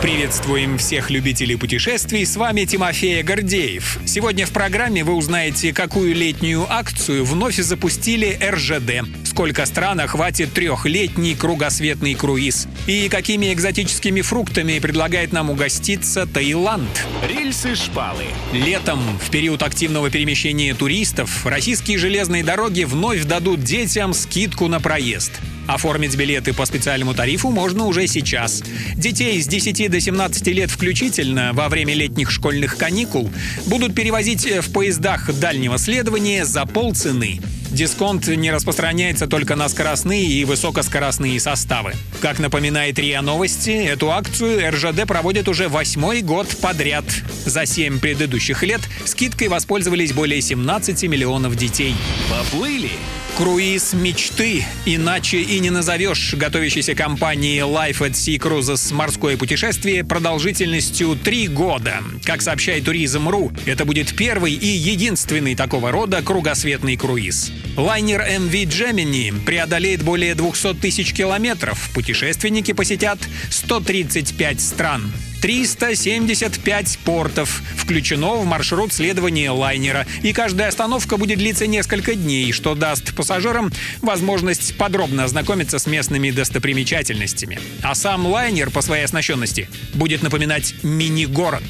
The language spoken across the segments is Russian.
Приветствуем всех любителей путешествий, с вами Тимофей Гордеев. Сегодня в программе вы узнаете, какую летнюю акцию вновь запустили РЖД, сколько стран охватит трехлетний кругосветный круиз и какими экзотическими фруктами предлагает нам угоститься Таиланд. Рельсы-шпалы. Летом, в период активного перемещения туристов, российские железные дороги вновь дадут детям скидку на проезд. Оформить билеты по специальному тарифу можно уже сейчас. Детей с 10 до 17 лет включительно во время летних школьных каникул будут перевозить в поездах дальнего следования за полцены. Дисконт не распространяется только на скоростные и высокоскоростные составы. Как напоминает РИА Новости, эту акцию РЖД проводит уже восьмой год подряд. За семь предыдущих лет скидкой воспользовались более 17 миллионов детей. Поплыли. Круиз мечты, иначе и не назовешь готовящейся компании Life at Sea Cruises морское путешествие продолжительностью три года. Как сообщает Туризм.ру, это будет первый и единственный такого рода кругосветный круиз. Лайнер MV Gemini преодолеет более 200 тысяч километров. Путешественники посетят 135 стран. 375 портов включено в маршрут следования лайнера, и каждая остановка будет длиться несколько дней, что даст пассажирам возможность подробно ознакомиться с местными достопримечательностями. А сам лайнер по своей оснащенности будет напоминать мини-город.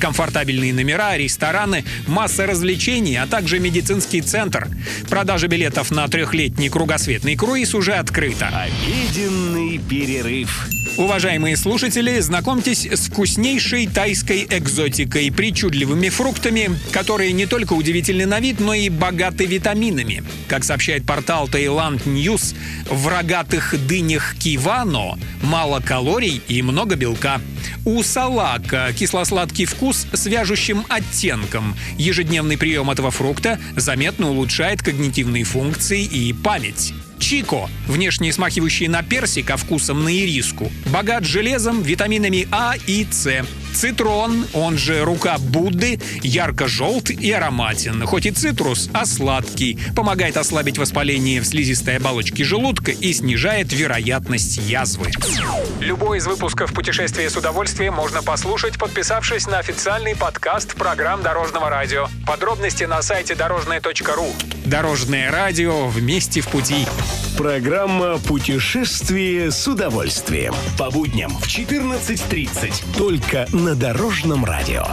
Комфортабельные номера, рестораны, масса развлечений, а также медицинский центр. Продажа билетов на трехлетний кругосветный круиз уже открыта. Обеденный перерыв. Уважаемые слушатели, знакомьтесь с вкуснейшей тайской экзотикой, причудливыми фруктами, которые не только удивительны на вид, но и богаты витаминами. Как сообщает портал Таиланд News, в рогатых дынях кивано мало калорий и много белка. У салака кисло-сладкий вкус с вяжущим оттенком. Ежедневный прием этого фрукта заметно улучшает когнитивные функции и память. Чико, внешне смахивающий на персик, а вкусом на ириску, богат железом, витаминами А и С. Цитрон, он же рука Будды, ярко-желт и ароматен. Хоть и цитрус, а сладкий. Помогает ослабить воспаление в слизистой оболочке желудка и снижает вероятность язвы. Любой из выпусков «Путешествие с удовольствием» можно послушать, подписавшись на официальный подкаст программ Дорожного радио. Подробности на сайте дорожное.ру. Дорожное радио вместе в пути. Программа «Путешествие с удовольствием». По будням в 14.30. Только на Дорожном радио.